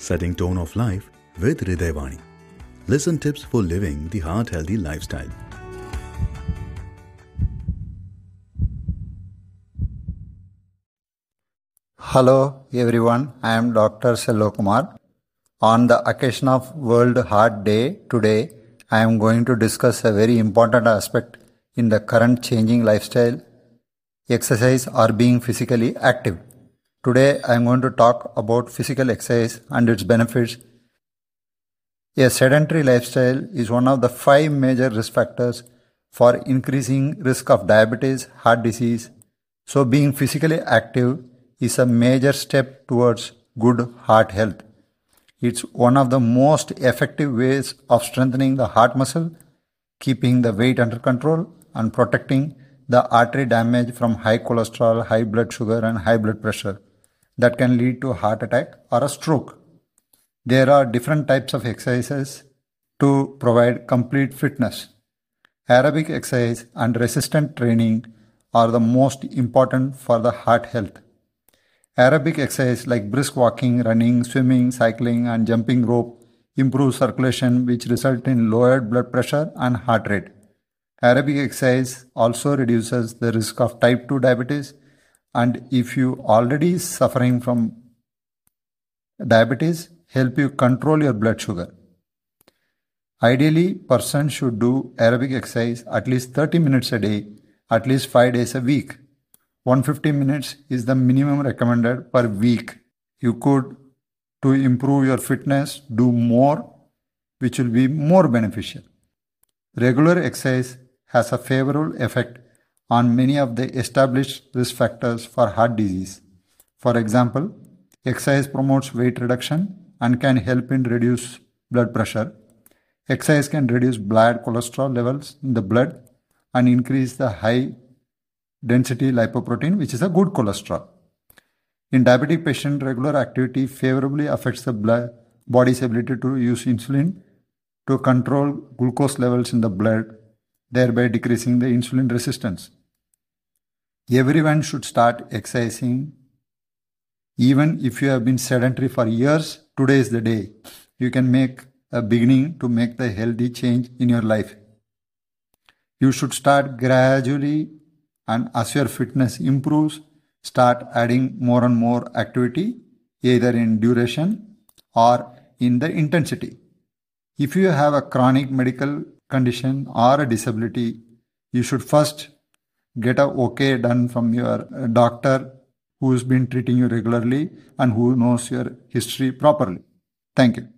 setting tone of life with Hridayvani. Listen tips for living the heart healthy lifestyle. Hello everyone, I am Dr. Selvakumar. On the occasion of World Heart Day today, I am going to discuss a very important aspect in the current changing lifestyle exercise or being physically active. Today I am going to talk about physical exercise and its benefits. A sedentary lifestyle is one of the five major risk factors for increasing risk of diabetes, heart disease. So being physically active is a major step towards good heart health. It's one of the most effective ways of strengthening the heart muscle, keeping the weight under control and protecting the artery damage from high cholesterol, high blood sugar and high blood pressure that can lead to heart attack or a stroke. There are different types of exercises to provide complete fitness. Aerobic exercise and resistant training are the most important for the heart health. Aerobic exercise like brisk walking, running, swimming, cycling, and jumping rope improve circulation, which result in lowered blood pressure and heart rate. Aerobic exercise also reduces the risk of type 2 diabetes and if you already suffering from diabetes help you control your blood sugar. Ideally person should do aerobic exercise at least 30 minutes a day at least 5 days a week. 150 minutes is the minimum recommended per week. You could to improve your fitness do more which will be more beneficial. Regular exercise has a favorable effect on many of the established risk factors for heart disease. For example, exercise promotes weight reduction and can help in reduce blood pressure. Exercise can reduce blood cholesterol levels in the blood and increase the high density lipoprotein, which is a good cholesterol. In diabetic patient, regular activity favorably affects the blood, body's ability to use insulin to control glucose levels in the blood, thereby decreasing the insulin resistance. Everyone should start exercising. Even if you have been sedentary for years, today is the day. You can make a beginning to make the healthy change in your life. You should start gradually and as your fitness improves, start adding more and more activity, either in duration or in the intensity. If you have a chronic medical condition or a disability, you should first get a okay done from your uh, doctor who's been treating you regularly and who knows your history properly. Thank you.